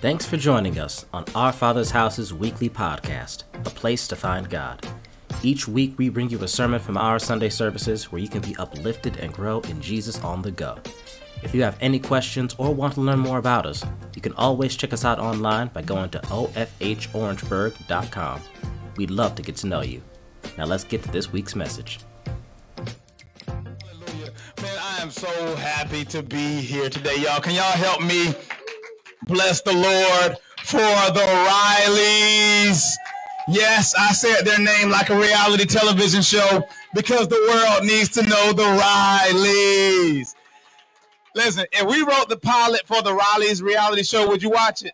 Thanks for joining us on Our Father's House's weekly podcast, A Place to Find God. Each week, we bring you a sermon from our Sunday services where you can be uplifted and grow in Jesus on the go. If you have any questions or want to learn more about us, you can always check us out online by going to ofhorangeburg.com. We'd love to get to know you. Now let's get to this week's message. Hallelujah. Man, I am so happy to be here today, y'all. Can y'all help me bless the Lord for the Rileys? Yes, I said their name like a reality television show because the world needs to know the Rileys. Listen, if we wrote the pilot for the Rileys reality show, would you watch it?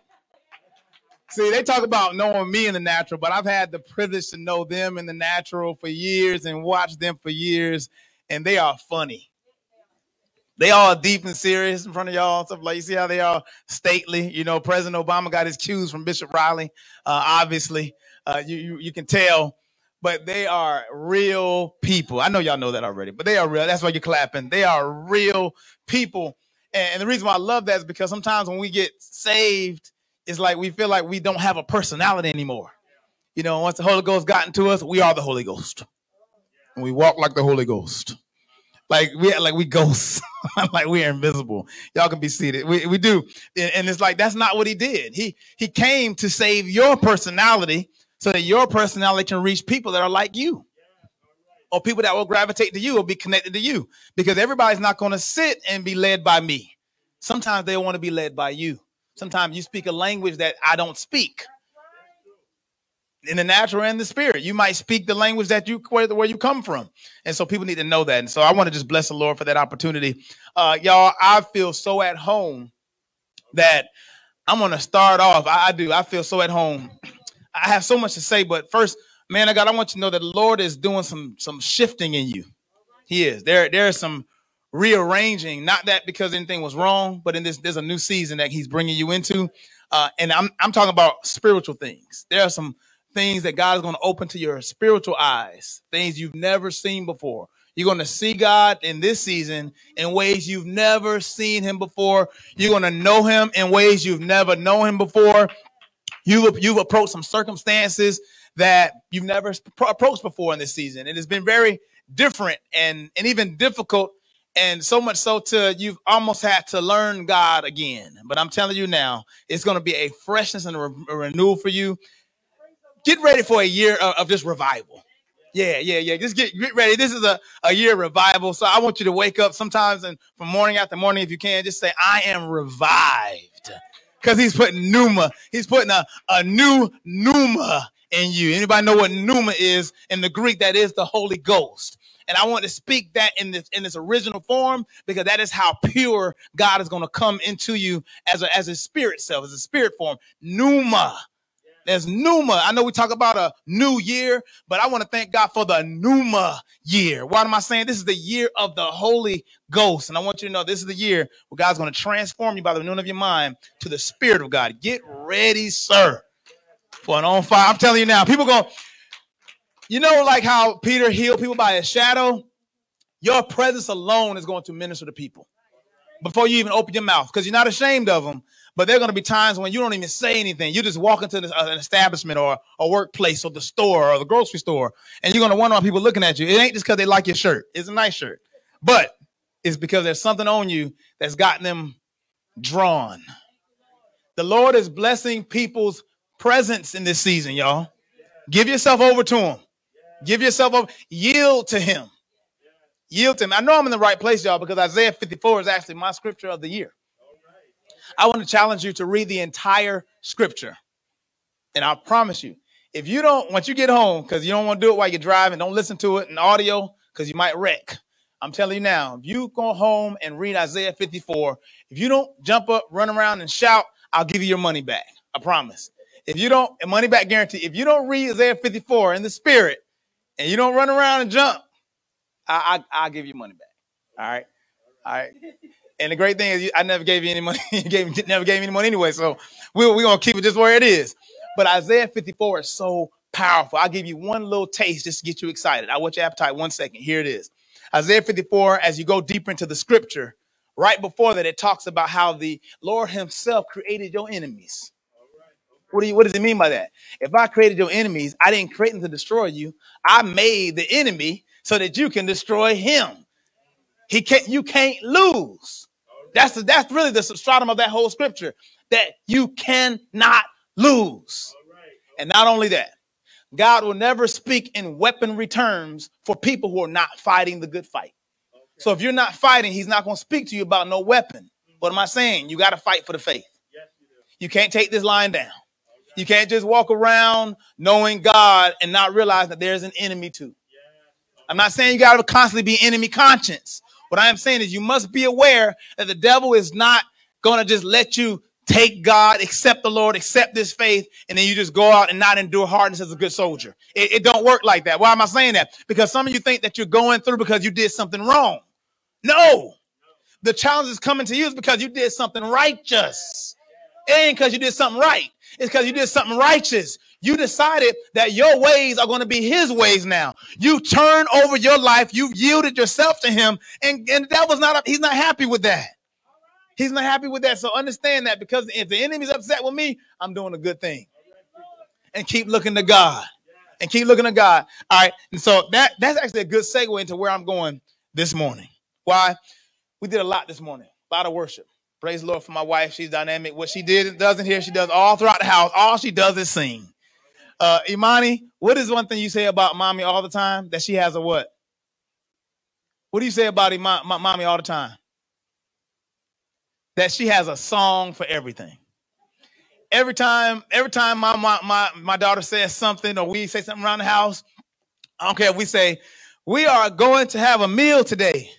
See, they talk about knowing me in the natural, but I've had the privilege to know them in the natural for years and watch them for years, and they are funny. They all deep and serious in front of y'all. Stuff like you see how they are stately. You know, President Obama got his cues from Bishop Riley. Uh, obviously, uh, you, you you can tell, but they are real people. I know y'all know that already, but they are real. That's why you're clapping. They are real people, and, and the reason why I love that is because sometimes when we get saved, it's like we feel like we don't have a personality anymore. You know, once the Holy Ghost got into us, we are the Holy Ghost, and we walk like the Holy Ghost like we like we ghosts, like we're invisible. Y'all can be seated. We, we do, and, it's like that's not what he did. He he came to save your personality so that your personality can reach people that are like you, or people that will gravitate to you or be connected to you. Because everybody's not going to sit and be led by me. Sometimes they want to be led by you. Sometimes you speak a language that I don't speak in the natural and the spirit. You might speak the language that you where, where you come from, and so people need to know that. And so I want to just bless the Lord for that opportunity, uh, y'all. I feel so at home that I'm gonna start off. I, I do. I feel so at home. I have so much to say, but first, man, I got. I want you to know that the Lord is doing some some shifting in you. He is. There there is some rearranging. Not that because anything was wrong, but in this there's a new season that He's bringing you into. Uh, and I'm I'm talking about spiritual things. There are some things that God is going to open to your spiritual eyes, things you've never seen before. You're going to see God in this season in ways you've never seen him before. You're going to know him in ways you've never known him before. You've, you've approached some circumstances that you've never approached before in this season. It has been very different and, and even difficult. And so much so to you've almost had to learn God again. But I'm telling you now, it's going to be a freshness and a, re- a renewal for you get ready for a year of, of just revival. Yeah, yeah, yeah. Just get, get ready. This is a, a year revival. So I want you to wake up sometimes and from morning after morning, if you can, just say, I am revived. Because he's putting pneuma, he's putting a, a new pneuma in you. Anybody know what pneuma is in the Greek? That is the Holy Ghost. And I want to speak that in this in this original form because that is how pure God is going to come into you as a as a spirit self, as a spirit form. Pneuma. There's pneuma. I know we talk about a new year, but I want to thank God for the pneuma year. What am I saying? This is the year of the Holy Ghost. And I want you to know this is the year where God's going to transform you by the renewing of your mind to the Spirit of God. Get ready, sir, for an on fire. I'm telling you now, people go, you know, like how Peter healed people by his shadow? Your presence alone is going to minister to people before you even open your mouth because you're not ashamed of them. But there are going to be times when you don't even say anything. You just walk into uh, an establishment or a workplace or the store or the grocery store, and you're going to wonder why people looking at you. It ain't just because they like your shirt. It's a nice shirt, but it's because there's something on you that's gotten them drawn. The Lord is blessing people's presence in this season, y'all. Give yourself over to Him. Give yourself over. Yield to Him. Yield to Him. I know I'm in the right place, y'all, because Isaiah 54 is actually my scripture of the year. I want to challenge you to read the entire scripture. And I promise you, if you don't, once you get home, because you don't want to do it while you're driving, don't listen to it in audio because you might wreck. I'm telling you now, if you go home and read Isaiah 54, if you don't jump up, run around, and shout, I'll give you your money back. I promise. If you don't, money back guarantee. If you don't read Isaiah 54 in the spirit and you don't run around and jump, I, I, I'll give you money back. All right. All right. And the great thing is, I never gave you any money. you gave, never gave me any money anyway. So we're, we're going to keep it just where it is. But Isaiah 54 is so powerful. I'll give you one little taste just to get you excited. I want your appetite one second. Here it is. Isaiah 54, as you go deeper into the scripture, right before that, it talks about how the Lord Himself created your enemies. What do you, what does it mean by that? If I created your enemies, I didn't create them to destroy you. I made the enemy so that you can destroy him. He can't, you can't lose. That's the, that's really the substratum of that whole scripture that you cannot lose. And not only that, God will never speak in weaponry terms for people who are not fighting the good fight. So if you're not fighting, he's not going to speak to you about no weapon. What am I saying? You got to fight for the faith. You can't take this line down. You can't just walk around knowing God and not realize that there's an enemy too. I'm not saying you got to constantly be enemy conscious. What I am saying is you must be aware that the devil is not going to just let you take God, accept the Lord, accept this faith, and then you just go out and not endure hardness as a good soldier. It, it don't work like that. Why am I saying that? Because some of you think that you're going through because you did something wrong. No, the challenge is coming to you is because you did something righteous. It ain't because you did something right. It's because you did something righteous. You decided that your ways are going to be his ways now. You turn over your life. You've yielded yourself to him. And, and the devil's not, he's not happy with that. He's not happy with that. So understand that because if the enemy's upset with me, I'm doing a good thing. And keep looking to God. And keep looking to God. All right. And so that that's actually a good segue into where I'm going this morning. Why? We did a lot this morning. A lot of worship. Praise the Lord for my wife. She's dynamic. What she did doesn't hear, she does all throughout the house. All she does is sing. Uh Imani, what is one thing you say about mommy all the time? That she has a what? What do you say about Ima- mo- mommy all the time? That she has a song for everything. Every time, every time my my my, my daughter says something or we say something around the house, I don't care if we say, we are going to have a meal today.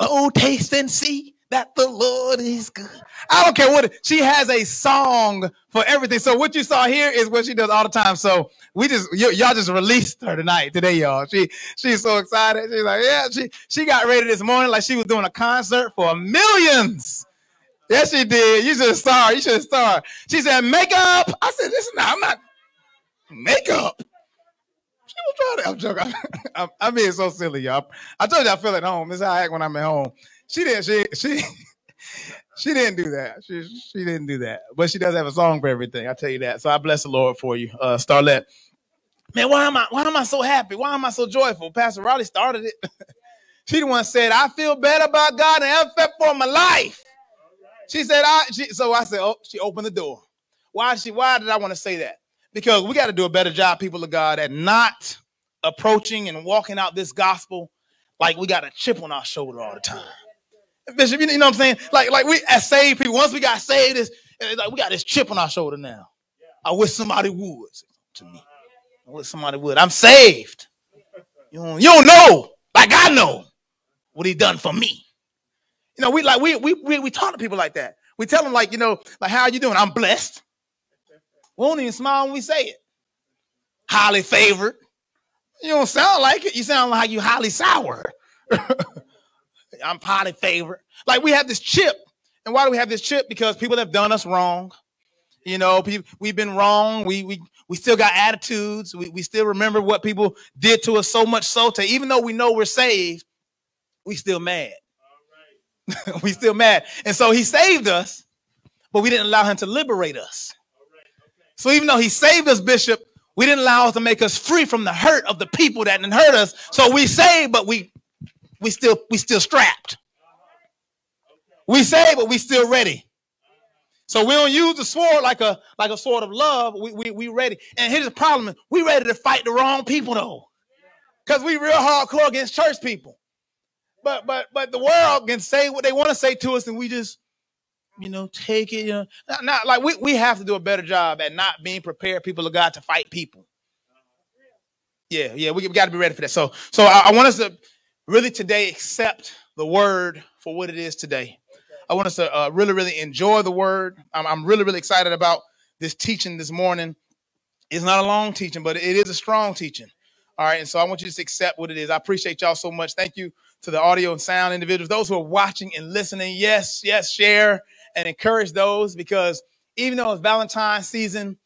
Oh, taste and see that the Lord is good. I don't care what she has a song for everything. So what you saw here is what she does all the time. So we just y- y'all just released her tonight today, y'all. She she's so excited. She's like, yeah, she she got ready this morning like she was doing a concert for millions. Yes, she did. You should start. You should start. She said, makeup. I said, listen, now, I'm not makeup. She was trying to. I'm joking. I'm, I'm being so silly, y'all. I told you I feel at home. This is how I act when I'm at home. She didn't. She she she didn't do that. She she didn't do that. But she does have a song for everything. I tell you that. So I bless the Lord for you, uh, Starlet. Man, why am I why am I so happy? Why am I so joyful? Pastor Riley started it. She the one said, I feel better about God ever felt for my life. She said, I she, so I said, Oh, she opened the door. Why she why did I want to say that? Because we got to do a better job, people of God, at not approaching and walking out this gospel like we got a chip on our shoulder all the time. Bishop, you know what I'm saying? Like, like we as saved people, once we got saved, it's, it's like we got this chip on our shoulder now. I wish somebody would to me. I wish somebody would. I'm saved. You don't, you don't know, like I know, what he done for me. You know, we like we we we, we talk to people like that. We tell them like, you know, like how are you doing? I'm blessed. We don't even smile when we say it. Highly favored. You don't sound like it. You sound like you highly sour. I'm highly favored. Like we have this chip. And why do we have this chip? Because people have done us wrong. You know, people, we've been wrong. We we we still got attitudes. We, we still remember what people did to us so much so to even though we know we're saved, we still mad. we still mad. And so he saved us, but we didn't allow him to liberate us. So even though he saved us, Bishop, we didn't allow us to make us free from the hurt of the people that hurt us. So we saved, but we we still we still strapped. We say, but we still ready. So we don't use the sword like a like a sword of love. We we we ready. And here's the problem: we ready to fight the wrong people though, because we real hardcore against church people. But but but the world can say what they want to say to us, and we just you know take it. You know, not, not like we we have to do a better job at not being prepared, people of God, to fight people. Yeah, yeah, we, we got to be ready for that. So so I, I want us to really today accept the word for what it is today. I want us to uh, really, really enjoy the word. I'm, I'm really, really excited about this teaching this morning. It's not a long teaching, but it is a strong teaching. All right. And so I want you to just accept what it is. I appreciate y'all so much. Thank you to the audio and sound individuals, those who are watching and listening. Yes, yes, share and encourage those because even though it's Valentine's season,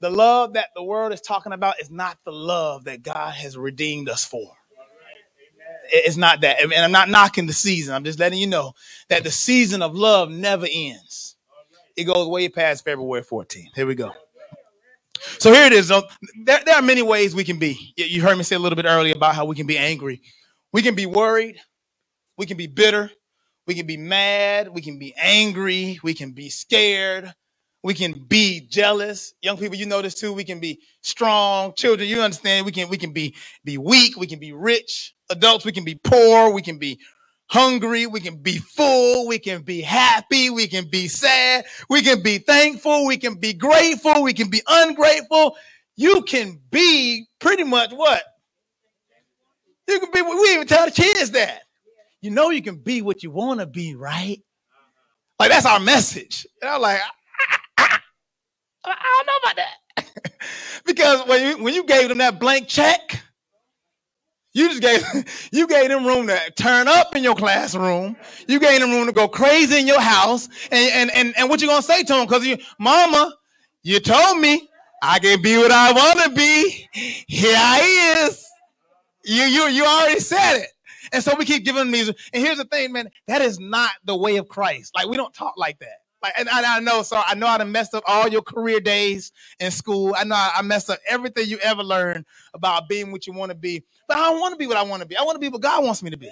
the love that the world is talking about is not the love that God has redeemed us for. It's not that. And I'm not knocking the season. I'm just letting you know that the season of love never ends. It goes way past February 14th. Here we go. So here it is. There, there are many ways we can be. You heard me say a little bit earlier about how we can be angry. We can be worried. We can be bitter. We can be mad. We can be angry. We can be scared. We can be jealous. Young people, you know this too. We can be strong. Children, you understand. We can we can be be weak. We can be rich. Adults, we can be poor. We can be hungry. We can be full. We can be happy. We can be sad. We can be thankful. We can be grateful. We can be ungrateful. You can be pretty much what? You can be, we even tell the kids that. You know, you can be what you want to be, right? Like, that's our message. And I'm like, I don't know about that. because when you, when you gave them that blank check, you just gave you gave them room to turn up in your classroom. You gave them room to go crazy in your house. And and and, and what you gonna say to them? Because you, mama, you told me I can be what I want to be. Here I is. You you you already said it. And so we keep giving them these. And here's the thing, man, that is not the way of Christ. Like we don't talk like that. And I, I know, so I know how to mess up all your career days in school. I know I messed up everything you ever learned about being what you want to be. But I don't want to be what I want to be. I want to be what God wants me to be.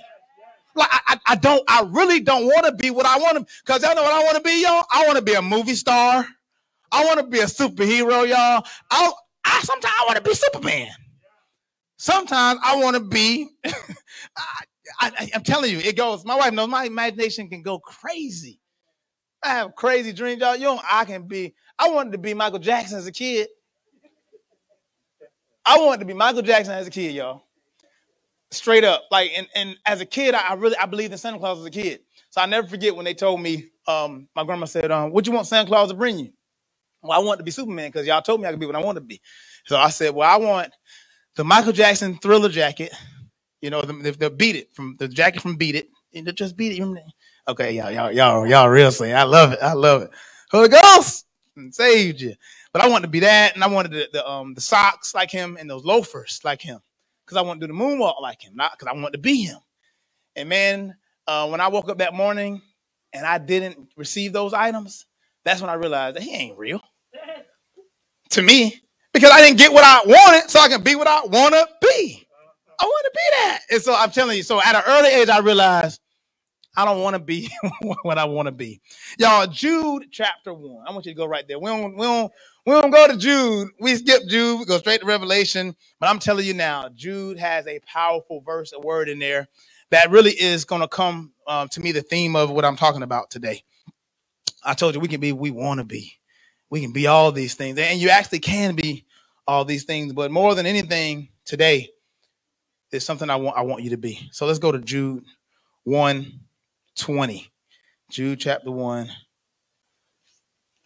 Like I, I don't, I really don't want to be what I want to, because y'all know what I want to be, y'all. I want to be a movie star. I want to be a superhero, y'all. I, I sometimes I want to be Superman. Sometimes I want to be. I, I, I'm telling you, it goes. My wife knows my imagination can go crazy. I have crazy dreams, y'all. You know, I can be. I wanted to be Michael Jackson as a kid. I wanted to be Michael Jackson as a kid, y'all. Straight up, like, and, and as a kid, I, really I believed in Santa Claus as a kid. So I never forget when they told me, um, my grandma said, um, "What you want Santa Claus to bring you?" Well, I want to be Superman because y'all told me I could be what I want to be. So I said, "Well, I want the Michael Jackson Thriller jacket. You know, the, the, the Beat It from the jacket from Beat It. And just Beat It. You remember that? Okay, y'all, y'all, y'all, y'all, real say I love it. I love it. Holy Ghost saved you. But I wanted to be that, and I wanted the, the um the socks like him and those loafers like him because I want to do the moonwalk like him, not because I want to be him. And man, uh, when I woke up that morning and I didn't receive those items, that's when I realized that he ain't real to me because I didn't get what I wanted, so I can be what I want to be. I want to be that. And so I'm telling you, so at an early age, I realized I don't want to be what I want to be. Y'all, Jude chapter one. I want you to go right there. We don't, we don't, we don't go to Jude. We skip Jude. We go straight to Revelation. But I'm telling you now, Jude has a powerful verse, a word in there that really is going to come um, to me the theme of what I'm talking about today. I told you we can be we want to be. We can be all these things. And you actually can be all these things. But more than anything today is something I want I want you to be. So let's go to Jude 1 20. Jude chapter 1,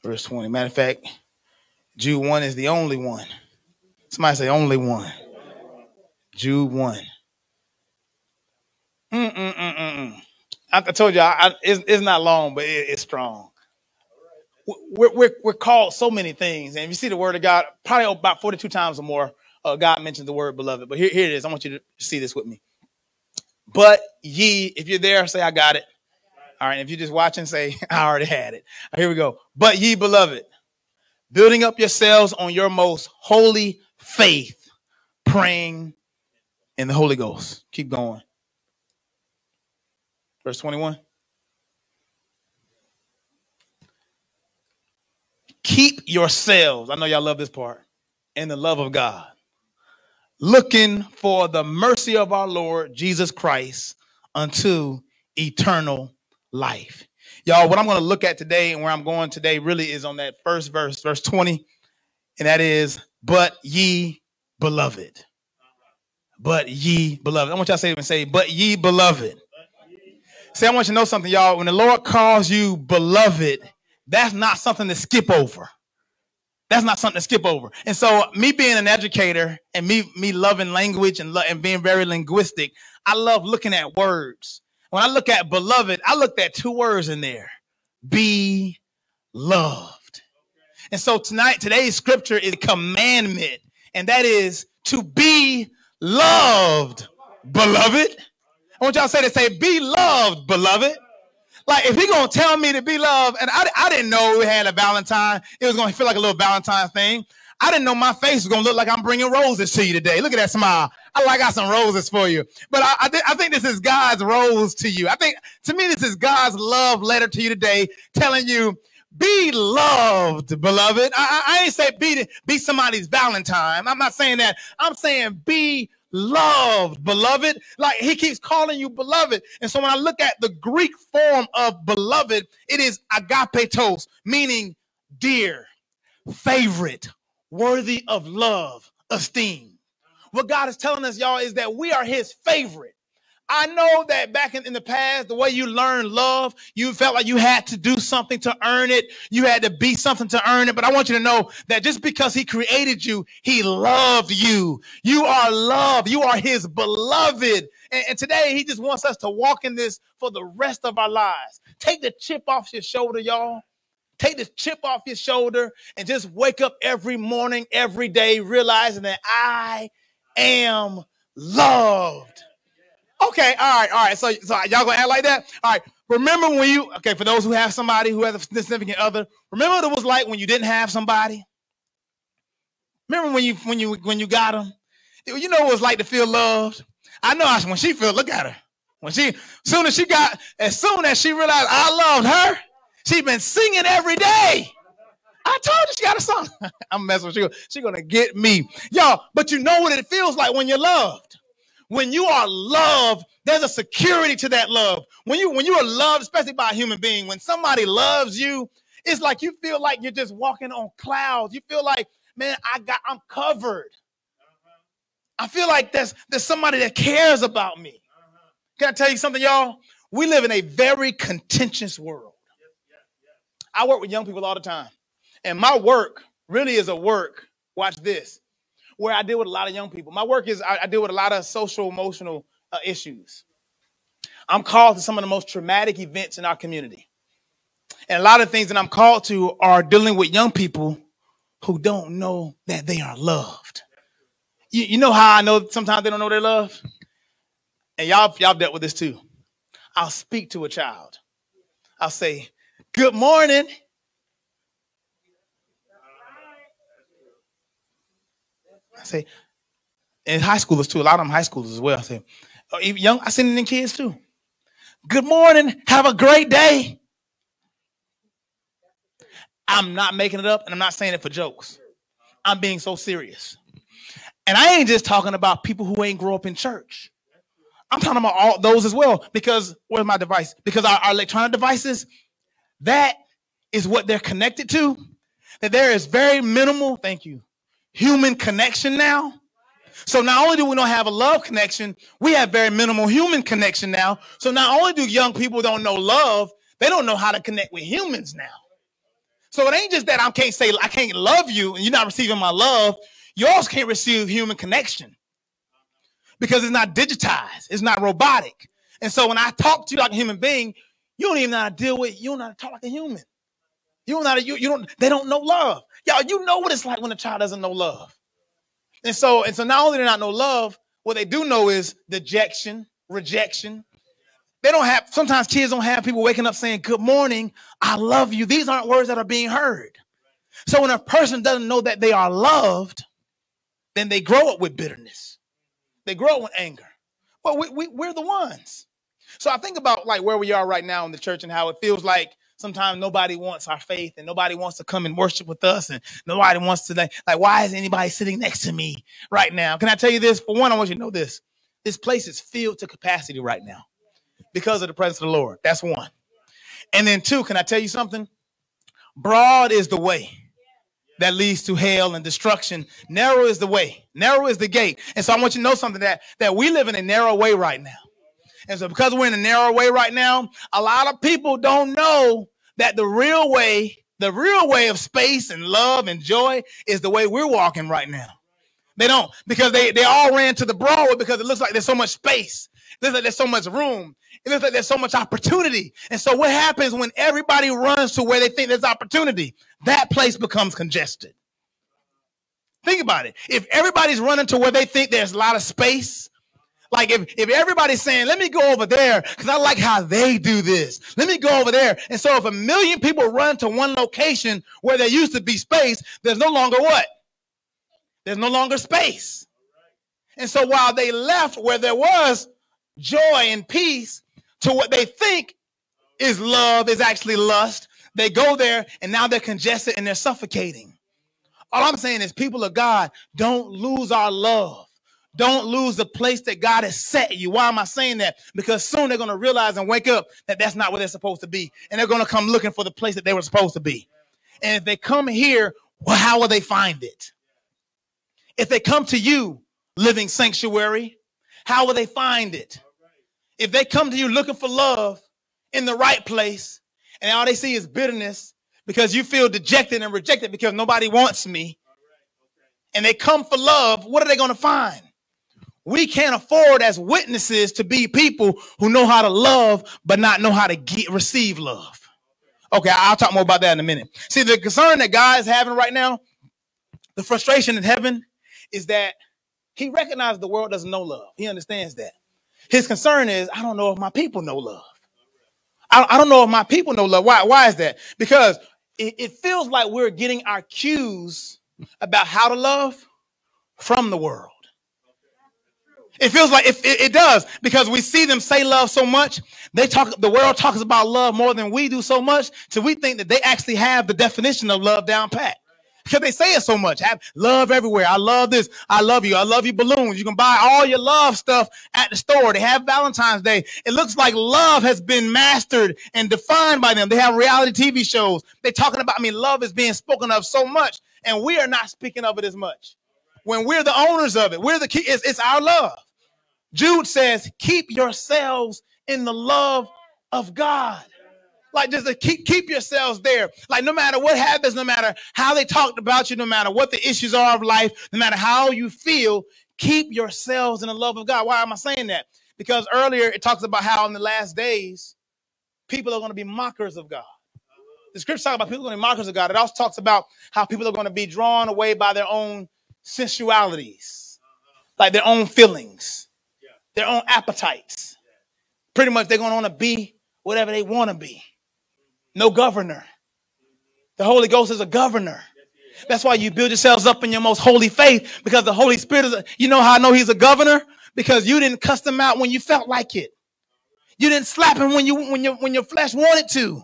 verse 20. Matter of fact, Jude 1 is the only one. Somebody say only one. Jude 1. Mm-mm-mm-mm. I, told you, I, I, it's, it's not long, but it, it's strong. We're, we're, we're called so many things. And if you see the word of God, probably about 42 times or more, uh, God mentions the word beloved. But here, here it is. I want you to see this with me. But ye, if you're there, say, I got it. All right. If you're just watching, say, I already had it. Here we go. But ye, beloved, building up yourselves on your most holy faith, praying in the Holy Ghost. Keep going. Verse 21. Keep yourselves, I know y'all love this part, in the love of God, looking for the mercy of our Lord Jesus Christ unto eternal life. Y'all, what I'm going to look at today and where I'm going today really is on that first verse, verse 20, and that is, but ye beloved. But ye beloved. I want y'all to say and say, but ye beloved. See, I want you to know something, y'all. When the Lord calls you beloved, that's not something to skip over. That's not something to skip over. And so, me being an educator and me me loving language and, lo- and being very linguistic, I love looking at words. When I look at beloved, I looked at two words in there: be loved. And so tonight, today's scripture is commandment, and that is to be loved, beloved. I want y'all to say to say, be loved, beloved. Like if he gonna tell me to be loved, and I, I didn't know we had a Valentine, it was gonna feel like a little Valentine thing. I didn't know my face was gonna look like I'm bringing roses to you today. Look at that smile. I got some roses for you. But I, I, th- I think this is God's rose to you. I think to me this is God's love letter to you today, telling you be loved, beloved. I, I, I ain't say be be somebody's Valentine. I'm not saying that. I'm saying be loved, beloved. Like he keeps calling you beloved. And so when I look at the Greek form of beloved, it is agapetos, meaning dear, favorite, worthy of love, esteem. What God is telling us, y'all, is that we are his favorite. I know that back in, in, the past, the way you learned love, you felt like you had to do something to earn it. You had to be something to earn it. But I want you to know that just because he created you, he loved you. You are loved. You are his beloved. And, and today he just wants us to walk in this for the rest of our lives. Take the chip off your shoulder, y'all. Take the chip off your shoulder and just wake up every morning, every day, realizing that I am loved. Okay, all right, all right. So, so y'all gonna act like that? All right. Remember when you okay? For those who have somebody who has a significant other, remember what it was like when you didn't have somebody. Remember when you when you when you got them? You know what it was like to feel loved. I know when she felt. Look at her. When she, soon as she got, as soon as she realized I loved her, she been singing every day. I told you she got a song. I'm messing with you. She gonna get me, y'all. But you know what it feels like when you're loved. When you are loved, there's a security to that love. When you when you are loved, especially by a human being, when somebody loves you, it's like you feel like you're just walking on clouds. You feel like, man, I got I'm covered. I feel like there's there's somebody that cares about me. Can I tell you something, y'all? We live in a very contentious world. I work with young people all the time. And my work really is a work, watch this, where I deal with a lot of young people. My work is I, I deal with a lot of social emotional uh, issues. I'm called to some of the most traumatic events in our community. And a lot of things that I'm called to are dealing with young people who don't know that they are loved. You, you know how I know sometimes they don't know they're loved? And y'all, y'all dealt with this too. I'll speak to a child. I'll say, Good morning. I say, and high schoolers too. A lot of them high schoolers as well. I say, oh, young. I send in kids too. Good morning. Have a great day. I'm not making it up, and I'm not saying it for jokes. I'm being so serious. And I ain't just talking about people who ain't grow up in church. I'm talking about all those as well. Because where's my device? Because our, our electronic devices, that is what they're connected to. That there is very minimal, thank you, human connection now. So not only do we don't have a love connection, we have very minimal human connection now. So not only do young people don't know love, they don't know how to connect with humans now. So it ain't just that I can't say I can't love you and you're not receiving my love. You also can't receive human connection because it's not digitized, it's not robotic. And so when I talk to you like a human being, you don't even know how to deal with. You don't know how to talk like a human. You don't know how to, you, you don't. They don't know love. Y'all, you know what it's like when a child doesn't know love. And so, and so not only do they not know love, what they do know is dejection, rejection. They don't have, sometimes kids don't have people waking up saying, Good morning, I love you. These aren't words that are being heard. So when a person doesn't know that they are loved, then they grow up with bitterness. They grow up with anger. Well, we, we, we're the ones. So I think about like where we are right now in the church and how it feels like sometimes nobody wants our faith and nobody wants to come and worship with us and nobody wants to like, like why is anybody sitting next to me right now? Can i tell you this? For one i want you to know this. This place is filled to capacity right now because of the presence of the lord. That's one. And then two can i tell you something? Broad is the way that leads to hell and destruction. Narrow is the way. Narrow is the gate. And so i want you to know something that that we live in a narrow way right now and so, because we're in a narrow way right now, a lot of people don't know that the real way, the real way of space and love and joy is the way we're walking right now. They don't because they, they all ran to the Broadway because it looks like there's so much space. It looks like there's so much room. It looks like there's so much opportunity. And so what happens when everybody runs to where they think there's opportunity? That place becomes congested. Think about it. If everybody's running to where they think there's a lot of space, like if, if everybody's saying, let me go over there because I like how they do this. Let me go over there. And so if a million people run to one location where there used to be space, there's no longer what? There's no longer space. And so while they left where there was joy and peace to what they think is love is actually lust, they go there and now they're congested and they're suffocating. All I'm saying is, people of God, don't lose our love. Don't lose the place that God has set you. Why am I saying that? Because soon they're going to realize and wake up that that's not where they're supposed to be. And they're going to come looking for the place that they were supposed to be. And if they come here, well, how will they find it? If they come to you, living sanctuary, how will they find it? If they come to you looking for love in the right place, and all they see is bitterness because you feel dejected and rejected because nobody wants me, and they come for love, what are they going to find? We can't afford as witnesses to be people who know how to love but not know how to get, receive love. Okay, I'll talk more about that in a minute. See, the concern that God is having right now, the frustration in heaven is that he recognizes the world doesn't know love. He understands that. His concern is, I don't know if my people know love. I, I don't know if my people know love. Why? Why is that? Because it, it feels like we're getting our cues about how to love from the world. It feels like it, it, it, does because we see them say love so much. They talk, the world talks about love more than we do so much. So we think that they actually have the definition of love down pat because they say it so much. Have love everywhere. I love this. I love you. I love you balloons. You can buy all your love stuff at the store. They have Valentine's Day. It looks like love has been mastered and defined by them. They have reality TV shows. They're talking about, I mean, love is being spoken of so much, and we are not speaking of it as much. When we're the owners of it, we're the key. It's, it's our love. Jude says, keep yourselves in the love of God. Like just keep keep yourselves there. Like no matter what happens, no matter how they talked about you, no matter what the issues are of life, no matter how you feel, keep yourselves in the love of God. Why am I saying that? Because earlier it talks about how in the last days people are going to be mockers of God. The scripture talks about people going to be mockers of God. It also talks about how people are going to be drawn away by their own sensualities, like their own feelings their own appetites. Pretty much they're going to want to be whatever they want to be. No governor. The Holy Ghost is a governor. That's why you build yourselves up in your most holy faith because the Holy Spirit is, a, you know how I know he's a governor? Because you didn't cuss him out when you felt like it. You didn't slap him when you when your when your flesh wanted to.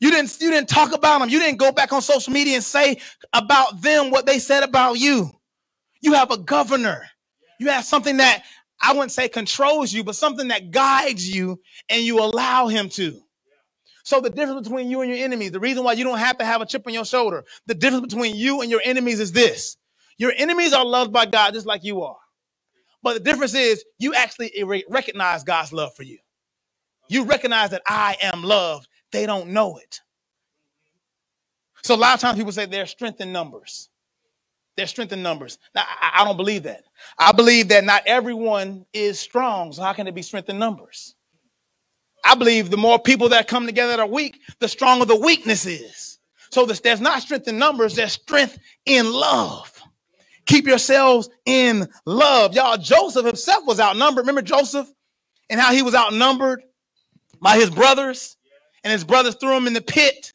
You didn't you didn't talk about them. You didn't go back on social media and say about them what they said about you. You have a governor. You have something that I wouldn't say controls you, but something that guides you and you allow him to. So the difference between you and your enemies, the reason why you don't have to have a chip on your shoulder, the difference between you and your enemies is this. Your enemies are loved by God just like you are. But the difference is you actually recognize God's love for you. You recognize that I am loved. They don't know it. So a lot of times people say there's strength in numbers. There's strength in numbers. Now, I, I don't believe that. I believe that not everyone is strong. So how can it be strength in numbers? I believe the more people that come together that are weak, the stronger the weakness is. So this, there's not strength in numbers, there's strength in love. Keep yourselves in love. Y'all, Joseph himself was outnumbered. Remember Joseph and how he was outnumbered by his brothers, and his brothers threw him in the pit.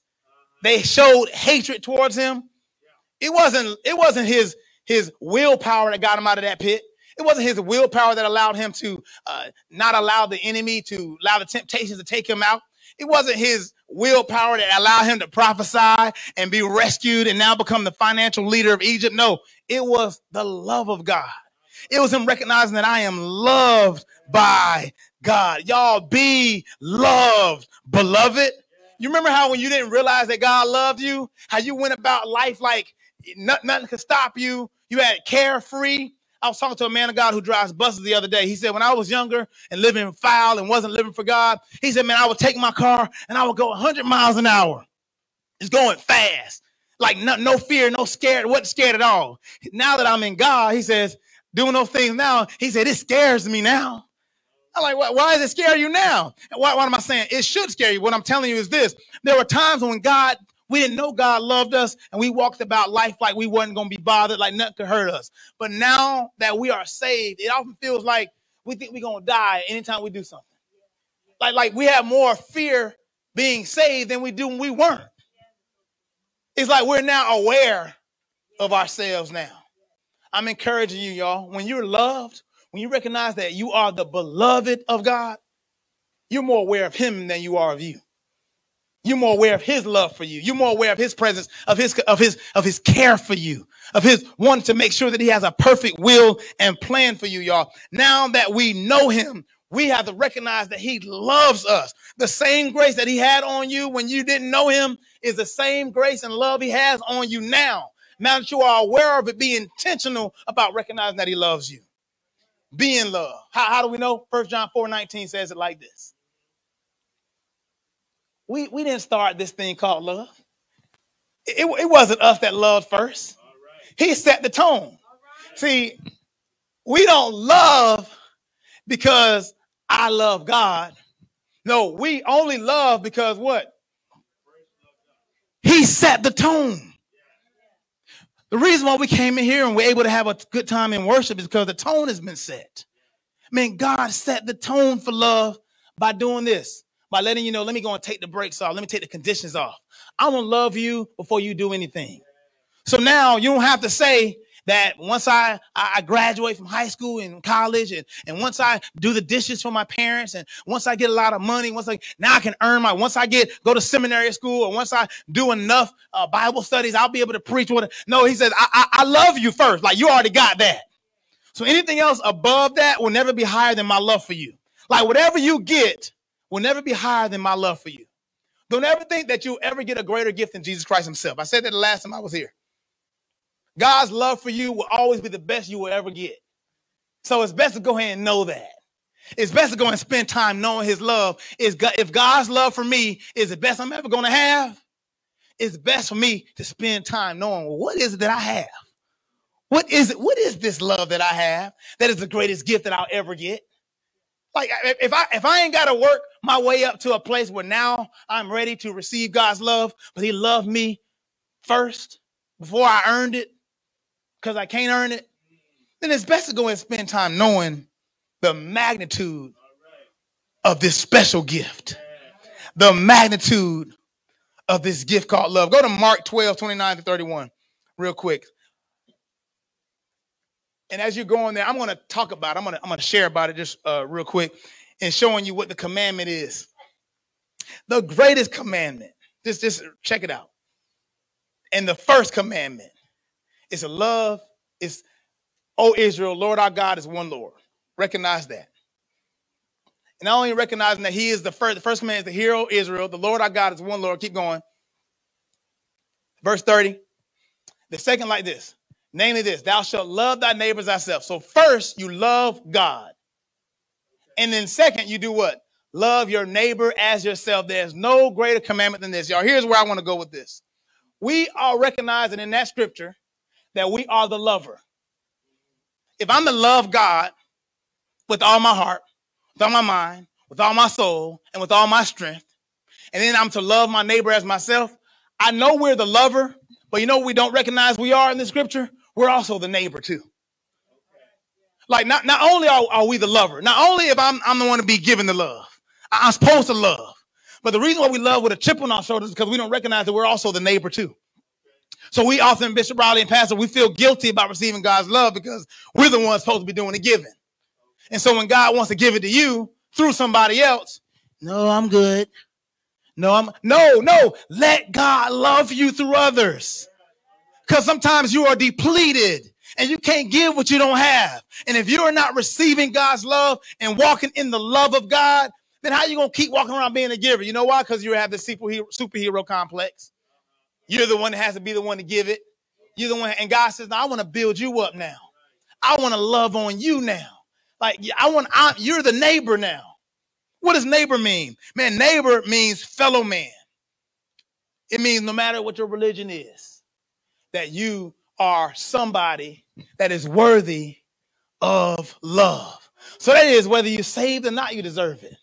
They showed hatred towards him. It wasn't, it wasn't his his willpower that got him out of that pit. It wasn't his willpower that allowed him to uh, not allow the enemy to allow the temptations to take him out. It wasn't his willpower that allowed him to prophesy and be rescued and now become the financial leader of Egypt. No, it was the love of God. It was him recognizing that I am loved by God. Y'all be loved, beloved. You remember how when you didn't realize that God loved you, how you went about life like nothing, nothing could stop you. You had carefree. I was talking to a man of God who drives buses the other day. He said, when I was younger and living foul and wasn't living for God, he said, man, I would take my car and I would go 100 miles an hour. It's going fast. Like no, no fear, no scared, wasn't scared at all. Now that I'm in God, he says, doing those things now, he said, it scares me now. I'm like, why, why does it scare you now? Why, why am I saying it should scare you? What I'm telling you is this. There were times when God we didn't know God loved us, and we walked about life like we wasn't going to be bothered, like nothing could hurt us. But now that we are saved, it often feels like we think we're going to die anytime we do something. Like, like we have more fear being saved than we do when we weren't. It's like we're now aware of ourselves now. I'm encouraging you, y'all. When you're loved, when you recognize that you are the beloved of God, you're more aware of Him than you are of you. You're more aware of His love for you. You're more aware of His presence, of His of His of His care for you, of His wanting to make sure that He has a perfect will and plan for you, y'all. Now that we know Him, we have to recognize that He loves us. The same grace that He had on you when you didn't know Him is the same grace and love He has on you now. Now that you are aware of it, be intentional about recognizing that He loves you. Be in love. How, how do we know? First John 4 19 says it like this. We, we didn't start this thing called love. It, it wasn't us that loved first. He set the tone. See, we don't love because I love God. No, we only love because what? He set the tone. The reason why we came in here and we're able to have a good time in worship is because the tone has been set. I mean, God set the tone for love by doing this, by letting you know, let me go and take the brakes off. Let me take the conditions off. I'm going to love you before you do anything. So now you don't have to say that once I, I graduate from high school and college and, and once I do the dishes for my parents and once I get a lot of money, once I now I can earn my once I get go to seminary school or once I do enough uh, Bible studies, I'll be able to preach what no, he says, I, I, I love you first. Like you already got that. So anything else above that will never be higher than my love for you. Like whatever you get will never be higher than my love for you. Don't ever think that you'll ever get a greater gift than Jesus Christ himself. I said that the last time I was here. God's love for you will always be the best you will ever get. So it's best to go ahead and know that. It's best to go and spend time knowing his love. Is if God's love for me is the best I'm ever going to have, it's best for me to spend time knowing well, what is it that I have? What is it? What is this love that I have that is the greatest gift that I'll ever get? Like if I if I ain't got to work my way up to a place where now I'm ready to receive God's love, but He loved me first before I earned it, because I can't earn it, then it's best to go and spend time knowing the magnitude of this special gift, the magnitude of this gift called love. Go to Mark 12, 29 to 31, real quick. And as you're going there, I'm going to talk about it. I'm going to, I'm going to share about it just uh, real quick and showing you what the commandment is. The greatest commandment. Just, just check it out. And the first commandment is a love, is, oh Israel, Lord our God is one Lord. Recognize that. And not only recognizing that he is the first, the first command is the hero Israel, the Lord our God is one Lord. Keep going. Verse 30. The second like this. Namely, this thou shalt love thy neighbors thyself. So, first, you love God. And then, second, you do what? Love your neighbor as yourself. There's no greater commandment than this. Y'all, here's where I want to go with this. We are recognizing in that scripture that we are the lover. If I'm to love God with all my heart, with all my mind, with all my soul, and with all my strength, and then I'm to love my neighbor as myself, I know we're the lover, but you know what we don't recognize we are in the scripture? We're also the neighbor too. Like not, not only are, are we the lover, not only if I'm, I'm the one to be given the love, I'm supposed to love. But the reason why we love with a chip on our shoulders is because we don't recognize that we're also the neighbor too. So we often, Bishop Riley and Pastor, we feel guilty about receiving God's love because we're the ones supposed to be doing the giving. And so when God wants to give it to you through somebody else, no, I'm good. No, I'm no, no. Let God love you through others. Because sometimes you are depleted and you can't give what you don't have. And if you are not receiving God's love and walking in the love of God, then how you to keep walking around being a giver? You know why? Because you have the superhero, superhero complex. You're the one that has to be the one to give it. You're the one, and God says, "I want to build you up now. I want to love on you now. Like I want, I, you're the neighbor now. What does neighbor mean? Man, neighbor means fellow man. It means no matter what your religion is that you are somebody that is worthy of love. So that is whether you're saved or not, you deserve it.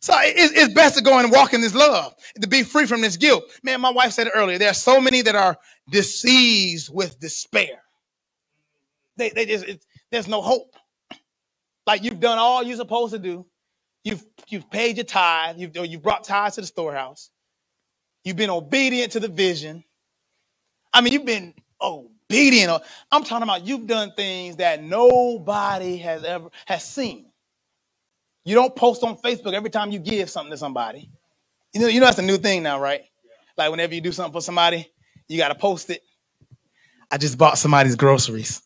So it's best to go and walk in this love, to be free from this guilt. Man, my wife said it earlier. There are so many that are diseased with despair. They, they just, it, there's no hope. Like you've done all you're supposed to do. You've you've paid your tithe. You've you've brought tithes to the storehouse. You've been obedient to the vision. I mean, you've been obedient. I'm talking about you've done things that nobody has ever has seen. You don't post on Facebook every time you give something to somebody. You know, you know that's a new thing now, right? Like whenever you do something for somebody, you got to post it. I just bought somebody's groceries.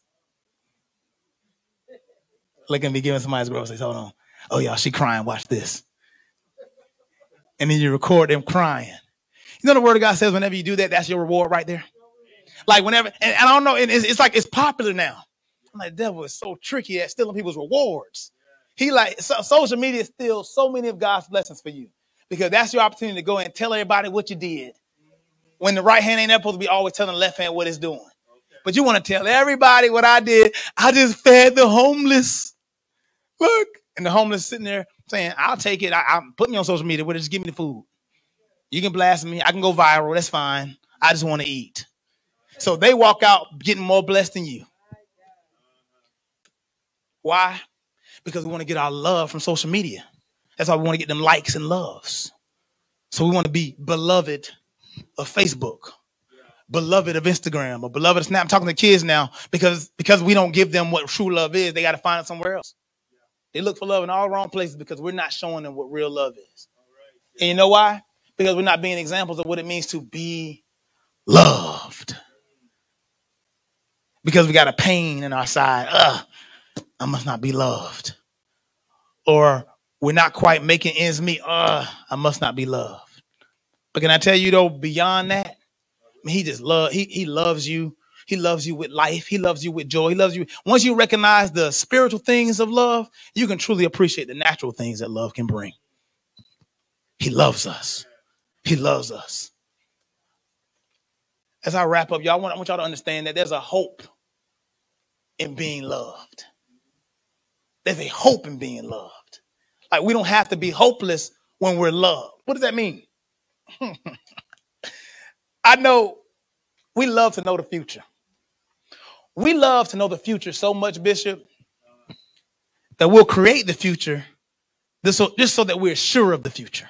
Look at me giving somebody's groceries. Hold on. Oh, y'all, she crying. Watch this. And then you record them crying. You know the word of God says whenever you do that, that's your reward right there. Like whenever, and, and I don't know, and it's, it's, like it's popular now. I'm like, devil is so tricky at stealing people's rewards. He like so, social media steals so many of God's blessings for you because that's your opportunity to go and tell everybody what you did. When the right hand ain't supposed to be always telling the left hand what it's doing. But you want to tell everybody what I did. I just fed the homeless. Look, and the homeless sitting there saying, "I'll take it. I, I put me on social media. Just give me the food. You can blast me. I can go viral. That's fine. I just want to eat." So they walk out getting more blessed than you. Why? Because we want to get our love from social media. That's why we want to get them likes and loves. So we want to be beloved of Facebook, beloved of Instagram, or beloved of Snap. I'm talking to kids now because because we don't give them what true love is. They got to find it somewhere else. They look for love in all wrong places because we're not showing them what real love is. And you know why? Because we're not being examples of what it means to be loved because we got a pain in our side. Ugh, I must not be loved. Or we're not quite making ends meet. Ugh, I must not be loved. But can I tell you though, beyond that, I mean, he just love he he loves you. He loves you with life. He loves you with joy. He loves you. Once you recognize the spiritual things of love, you can truly appreciate the natural things that love can bring. He loves us. He loves us. As I wrap up, y'all, I want, I want y'all to understand that there's a hope in being loved. There's a hope in being loved. Like we don't have to be hopeless when we're loved. What does that mean? I know we love to know the future. We love to know the future so much, Bishop, that we'll create the future just so, just so that we're sure of the future.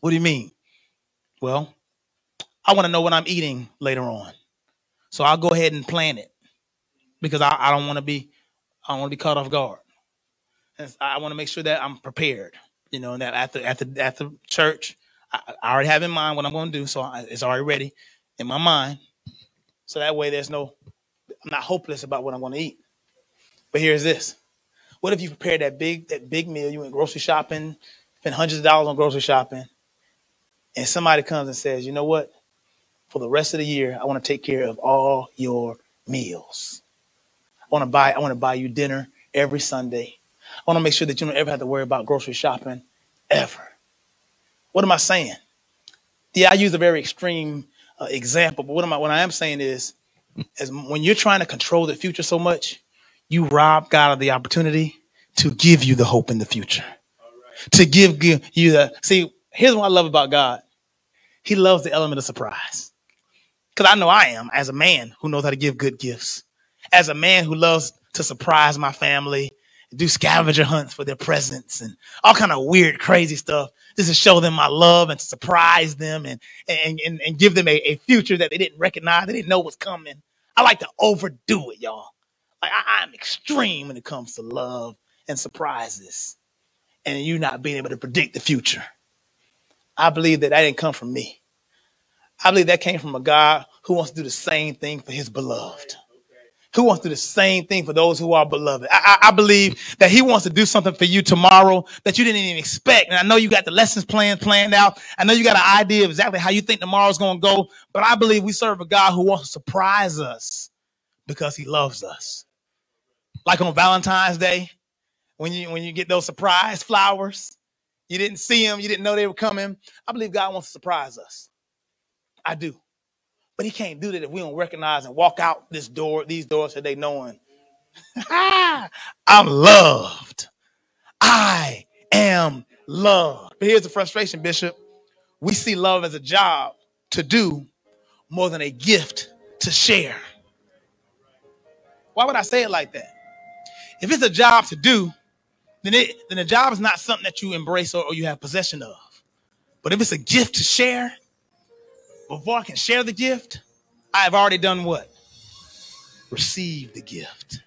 What do you mean? Well, I want to know what I'm eating later on. So I'll go ahead and plan it because I, I don't want to be I don't want to be caught off guard. I want to make sure that I'm prepared. You know, and that after after after church, I, I already have in mind what I'm going to do, so I, it's already ready in my mind. So that way, there's no I'm not hopeless about what I'm going to eat. But here's this: What if you prepare that big that big meal? You went grocery shopping, spent hundreds of dollars on grocery shopping, and somebody comes and says, "You know what? For the rest of the year, I want to take care of all your meals." Want to buy, I want to buy you dinner every Sunday. I want to make sure that you don't ever have to worry about grocery shopping ever. What am I saying? Yeah, I use a very extreme uh, example, but what am I? What I am saying is, is when you're trying to control the future so much, you rob God of the opportunity to give you the hope in the future. To give, give you the see. Here's what I love about God. He loves the element of surprise. Because I know I am as a man who knows how to give good gifts as a man who loves to surprise my family, do scavenger hunts for their presents and all kind of weird, crazy stuff, just to show them my love and to surprise them and and and, and give them a, a future that they didn't recognize, they didn't know was coming. I like to overdo it, y'all. Like I, I'm extreme when it comes to love and surprises, and you not being able to predict the future. I believe that that didn't come from me. I believe that came from a God who wants to do the same thing for his beloved who wants to do the same thing for those who are beloved. I, I, I, believe that he wants to do something for you tomorrow that you didn't even expect. And I know you got the lessons planned planned out. I know you got an idea of exactly how you think tomorrow's going to go. But I believe we serve a God who wants to surprise us because he loves us. Like on Valentine's Day, when you when you get those surprise flowers, you didn't see them, you didn't know they were coming. I believe God wants to surprise us. I do. But he can't do that if we don't recognize and walk out this door, these doors today knowing I'm loved. I am loved. But here's the frustration, Bishop. We see love as a job to do more than a gift to share. Why would I say it like that? If it's a job to do, then it then the job is not something that you embrace or, or you have possession of. But if it's a gift to share, before I can share the gift, I have already done what? received the gift.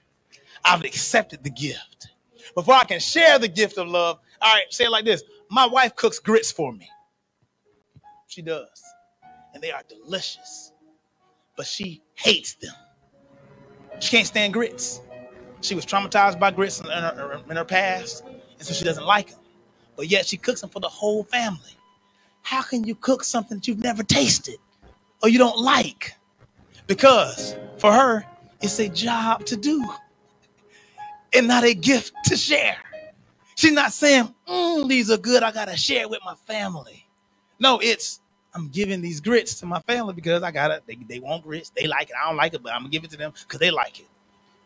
I've accepted the gift. Before I can share the gift of love, all right, say it like this My wife cooks grits for me. She does. And they are delicious. But she hates them. She can't stand grits. She was traumatized by grits in her, in her past, and so she doesn't like them. But yet she cooks them for the whole family. How can you cook something that you've never tasted or you don't like? Because for her, it's a job to do and not a gift to share. She's not saying, mm, these are good, I gotta share with my family. No, it's I'm giving these grits to my family because I gotta they, they want grits, they like it. I don't like it, but I'm gonna give it to them because they like it.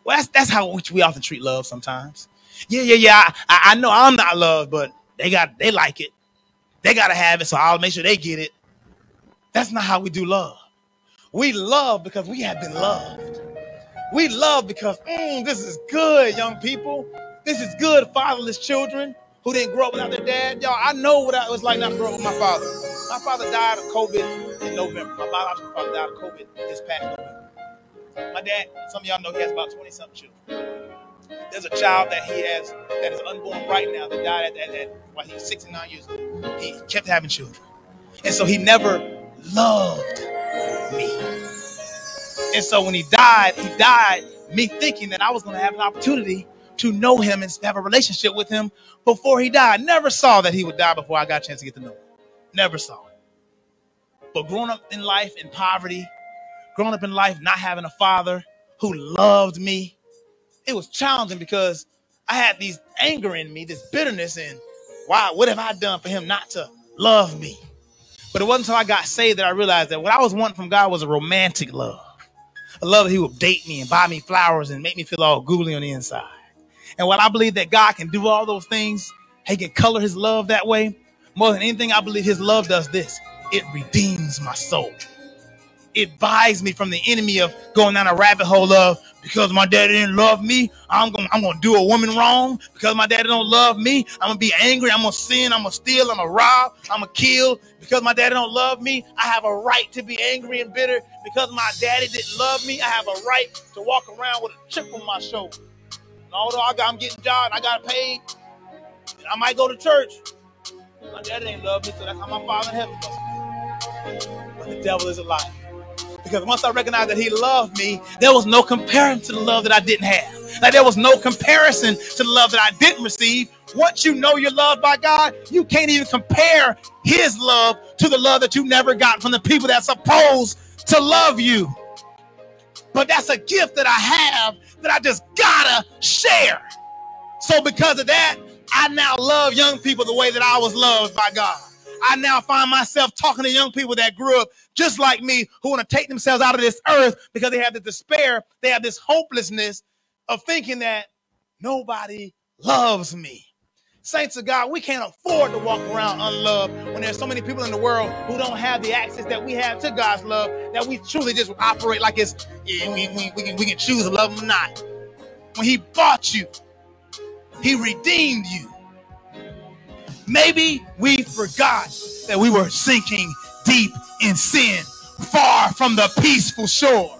Well, that's that's how we often treat love sometimes. Yeah, yeah, yeah. I, I know I'm not loved, but they got they like it. They gotta have it, so I'll make sure they get it. That's not how we do love. We love because we have been loved. We love because mm, this is good, young people. This is good, fatherless children who didn't grow up without their dad. Y'all, I know what it was like not to grow up with my father. My father died of COVID in November. My biological father died of COVID this past November. My dad, some of y'all know he has about 20 something children. There's a child that he has that is unborn right now that died at, at, at while he was 69 years old. He kept having children. And so he never loved me. And so when he died, he died me thinking that I was going to have an opportunity to know him and have a relationship with him before he died. Never saw that he would die before I got a chance to get to know him. Never saw it. But growing up in life in poverty, growing up in life not having a father who loved me, it was challenging because I had these anger in me, this bitterness, and why? What have I done for him not to love me? But it wasn't until I got saved that I realized that what I was wanting from God was a romantic love. A love that He would date me and buy me flowers and make me feel all googly on the inside. And while I believe that God can do all those things, He can color His love that way. More than anything, I believe His love does this it redeems my soul. It buys me from the enemy of going down a rabbit hole of because my daddy didn't love me, I'm gonna I'm gonna do a woman wrong. Because my daddy don't love me, I'm gonna be angry, I'm gonna sin, I'm gonna steal, I'm gonna rob, I'm gonna kill. Because my daddy don't love me, I have a right to be angry and bitter. Because my daddy didn't love me, I have a right to walk around with a chip on my shoulder. And although I got, I'm getting job, I got paid, I might go to church. My daddy didn't love me, so that's how my father in heaven But the devil is a liar. Because once I recognized that he loved me, there was no comparison to the love that I didn't have. Like there was no comparison to the love that I didn't receive. Once you know you're loved by God, you can't even compare his love to the love that you never got from the people that's supposed to love you. But that's a gift that I have that I just gotta share. So because of that, I now love young people the way that I was loved by God. I now find myself talking to young people that grew up just like me who want to take themselves out of this earth because they have the despair, they have this hopelessness of thinking that nobody loves me. Saints of God, we can't afford to walk around unloved when there's so many people in the world who don't have the access that we have to God's love that we truly just operate like it's we, we, we, can, we can choose to love him or not. When he bought you, he redeemed you. Maybe we forgot that we were sinking deep in sin, far from the peaceful shore,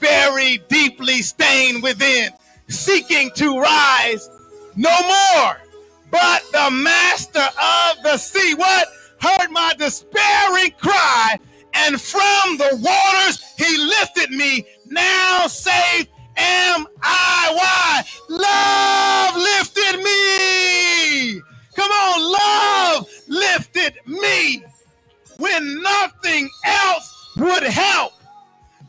very deeply stained within, seeking to rise no more. But the master of the sea, what? Heard my despairing cry, and from the waters he lifted me. Now safe am I. Why? Love lifted me. Come on, love lifted me when nothing else would help.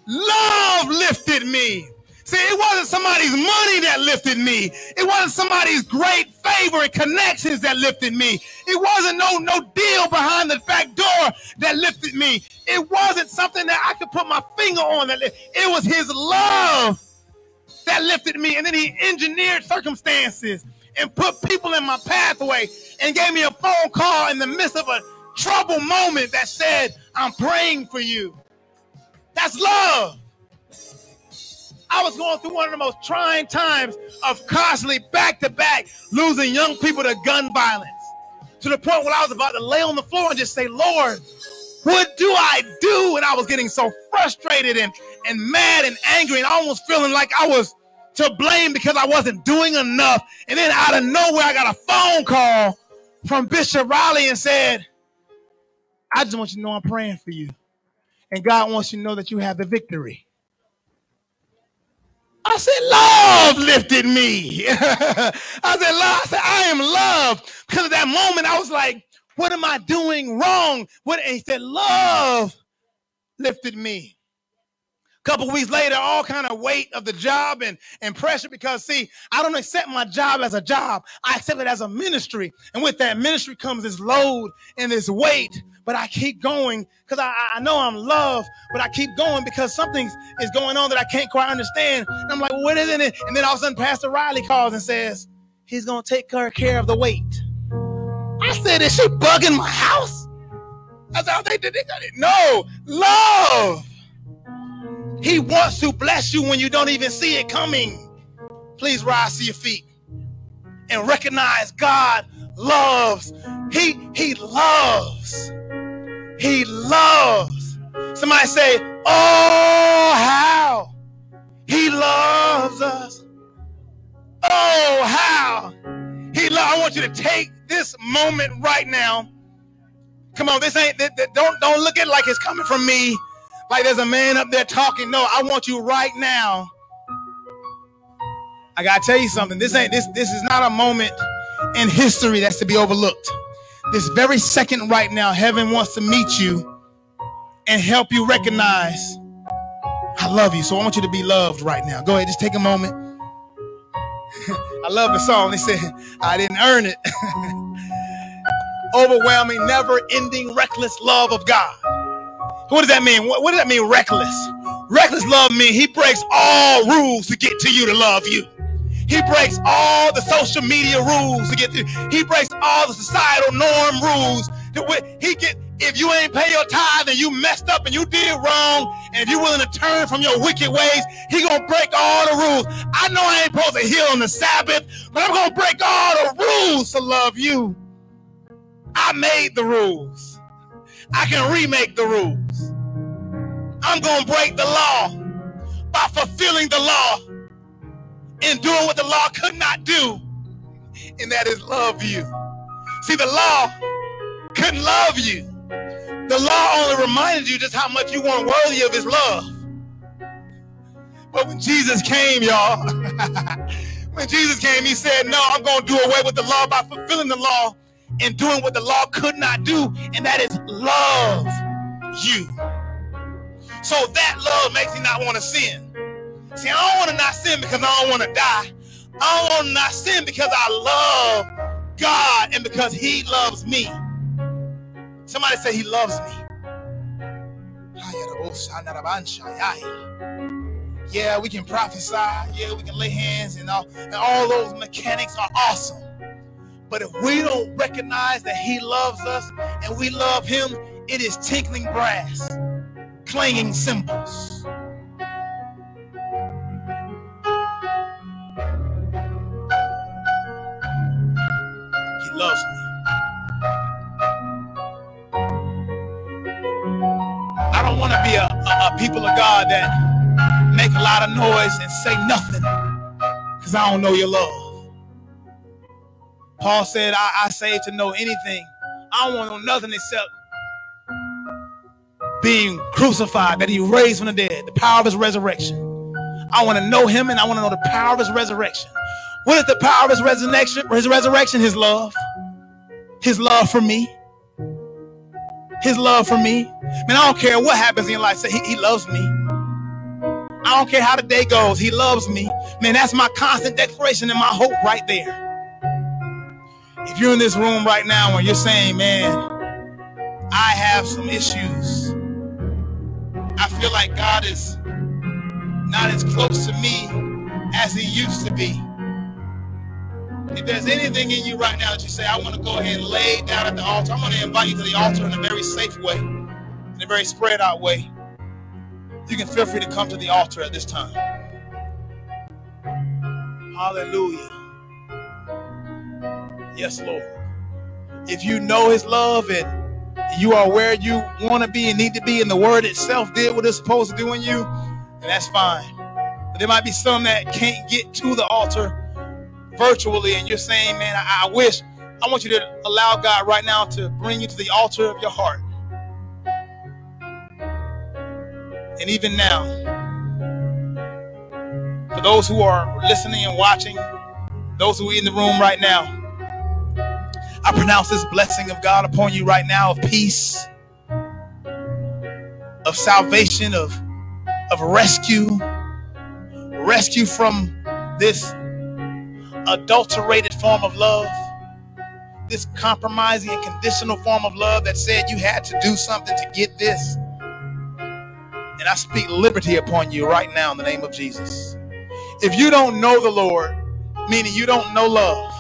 Love lifted me. See, it wasn't somebody's money that lifted me. It wasn't somebody's great favor and connections that lifted me. It wasn't no no deal behind the back door that lifted me. It wasn't something that I could put my finger on. That it was His love that lifted me, and then He engineered circumstances and put people in my pathway and gave me a phone call in the midst of a trouble moment that said, I'm praying for you. That's love. I was going through one of the most trying times of constantly back to back losing young people to gun violence to the point where I was about to lay on the floor and just say, Lord, what do I do? And I was getting so frustrated and and mad and angry and almost feeling like I was to blame because I wasn't doing enough. And then out of nowhere, I got a phone call from Bishop Riley and said, I just want you to know I'm praying for you. And God wants you to know that you have the victory. I said, love lifted me. I said, love. I said, I am loved. Because at that moment, I was like, what am I doing wrong? What? And he said, love lifted me. Couple weeks later, all kind of weight of the job and, and pressure because see, I don't accept my job as a job. I accept it as a ministry. And with that ministry comes this load and this weight. But I keep going because I, I know I'm loved, but I keep going because something is going on that I can't quite understand. And I'm like, well, what is it? And then all of a sudden, Pastor Riley calls and says, he's going to take care of the weight. I said, is she bugging my house? I said, they did it. No, love. He wants to bless you when you don't even see it coming. Please rise to your feet and recognize God loves. He he loves. He loves. Somebody say, "Oh, how he loves us." Oh, how he lo- I want you to take this moment right now. Come on, this ain't don't don't look at it like it's coming from me like there's a man up there talking. No, I want you right now. I gotta tell you something. This ain't this this is not a moment in history that's to be overlooked. This very second right now, heaven wants to meet you and help you recognize I love you. So I want you to be loved right now. Go ahead, just take a moment. I love the song. They said, I didn't earn it. Overwhelming, never ending, reckless love of God. What does that mean? What, what does that mean, reckless? Reckless love means he breaks all rules to get to you to love you. He breaks all the social media rules to get to. You. He breaks all the societal norm rules. To, he get if you ain't pay your tithe and you messed up and you did wrong, and if you're willing to turn from your wicked ways, he gonna break all the rules. I know I ain't supposed to heal on the Sabbath, but I'm gonna break all the rules to love you. I made the rules. I can remake the rules. I'm going to break the law by fulfilling the law and doing what the law could not do, and that is love you. See, the law couldn't love you. The law only reminded you just how much you weren't worthy of his love. But when Jesus came, y'all, when Jesus came, he said, No, I'm going to do away with the law by fulfilling the law and doing what the law could not do, and that is love you. So that love makes me not want to sin. See, I don't want to not sin because I don't want to die. I don't want to not sin because I love God and because He loves me. Somebody say He loves me. Yeah, we can prophesy. Yeah, we can lay hands and all, and all those mechanics are awesome. But if we don't recognize that He loves us and we love Him, it is tinkling brass, clanging cymbals. He loves me. I don't want to be a, a, a people of God that make a lot of noise and say nothing because I don't know your love. Paul said, I, I say to know anything. I don't want to know nothing except being crucified, that he raised from the dead, the power of his resurrection. I want to know him and I want to know the power of his resurrection. What is the power of his resurrection? His resurrection, his love. His love for me. His love for me. Man, I don't care what happens in your life. Say he, he loves me. I don't care how the day goes. He loves me. Man, that's my constant declaration and my hope right there. If you're in this room right now and you're saying, man, I have some issues, feel like God is not as close to me as he used to be. If there's anything in you right now that you say, I want to go ahead and lay down at the altar, I'm going to invite you to the altar in a very safe way, in a very spread out way. You can feel free to come to the altar at this time. Hallelujah. Yes, Lord. If you know his love and you are where you want to be and need to be, and the word itself did what it's supposed to do in you, and that's fine. But there might be some that can't get to the altar virtually, and you're saying, man, I, I wish. I want you to allow God right now to bring you to the altar of your heart. And even now, for those who are listening and watching, those who are in the room right now, I pronounce this blessing of God upon you right now of peace, of salvation, of, of rescue, rescue from this adulterated form of love, this compromising and conditional form of love that said you had to do something to get this. And I speak liberty upon you right now in the name of Jesus. If you don't know the Lord, meaning you don't know love,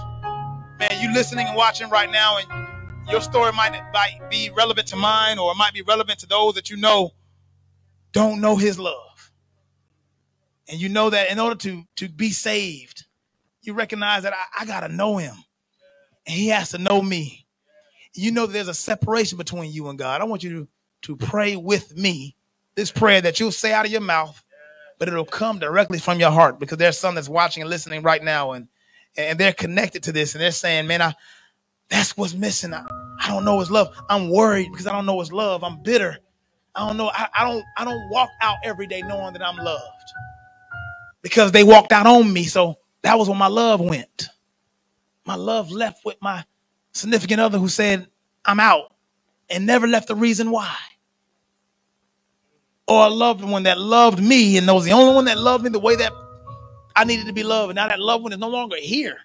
man, you listening and watching right now, and your story might, might be relevant to mine or it might be relevant to those that you know don't know his love. And you know that in order to, to be saved, you recognize that I, I got to know him and he has to know me. You know there's a separation between you and God. I want you to, to pray with me this prayer that you'll say out of your mouth, but it'll come directly from your heart because there's some that's watching and listening right now and and they're connected to this and they're saying, man, I that's what's missing. I, I don't know what's love. I'm worried because I don't know what's love. I'm bitter. I don't know. I, I don't I don't walk out every day knowing that I'm loved. Because they walked out on me. So that was where my love went. My love left with my significant other who said, I'm out and never left the reason why. Or a loved one that loved me and was the only one that loved me the way that I needed to be loved. And now that loved one is no longer here.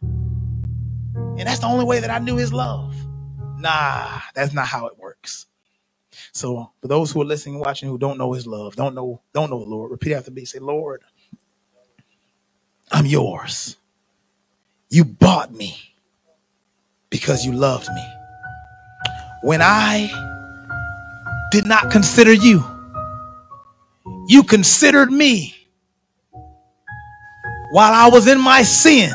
And that's the only way that I knew his love. Nah, that's not how it works. So for those who are listening and watching who don't know his love, don't know, don't know the Lord, repeat after me. Say, Lord, I'm yours. You bought me because you loved me. When I did not consider you, you considered me while I was in my sin.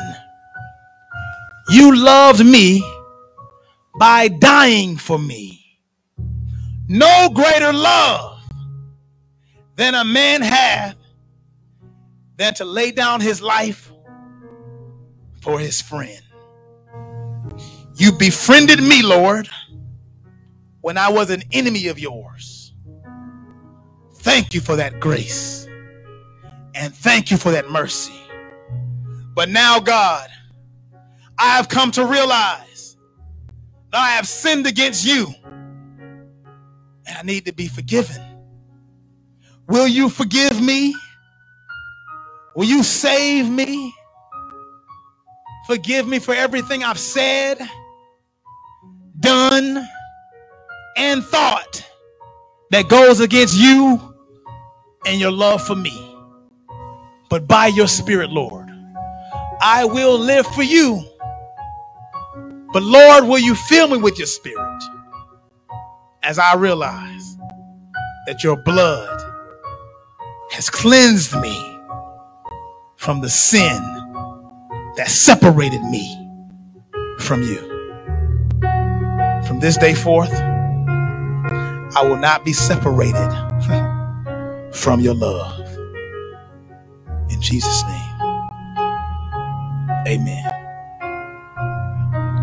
You loved me by dying for me. No greater love than a man hath than to lay down his life for his friend. You befriended me, Lord, when I was an enemy of yours. Thank you for that grace. And thank you for that mercy. But now, God, I have come to realize that I have sinned against you and I need to be forgiven. Will you forgive me? Will you save me? Forgive me for everything I've said, done, and thought that goes against you and your love for me. But by your Spirit, Lord, I will live for you. But Lord, will you fill me with your Spirit as I realize that your blood has cleansed me from the sin that separated me from you. From this day forth, I will not be separated from your love. In Jesus' name, amen.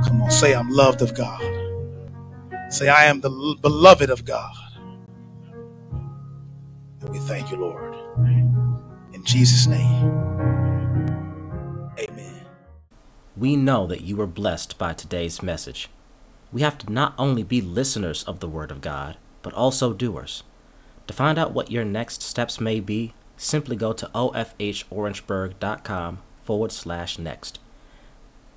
Come on, say, I'm loved of God. Say, I am the beloved of God. And we thank you, Lord. In Jesus' name. Amen. We know that you were blessed by today's message. We have to not only be listeners of the Word of God, but also doers. To find out what your next steps may be, simply go to ofhorangeburg.com forward slash next.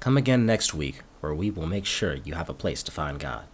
Come again next week, where we will make sure you have a place to find God.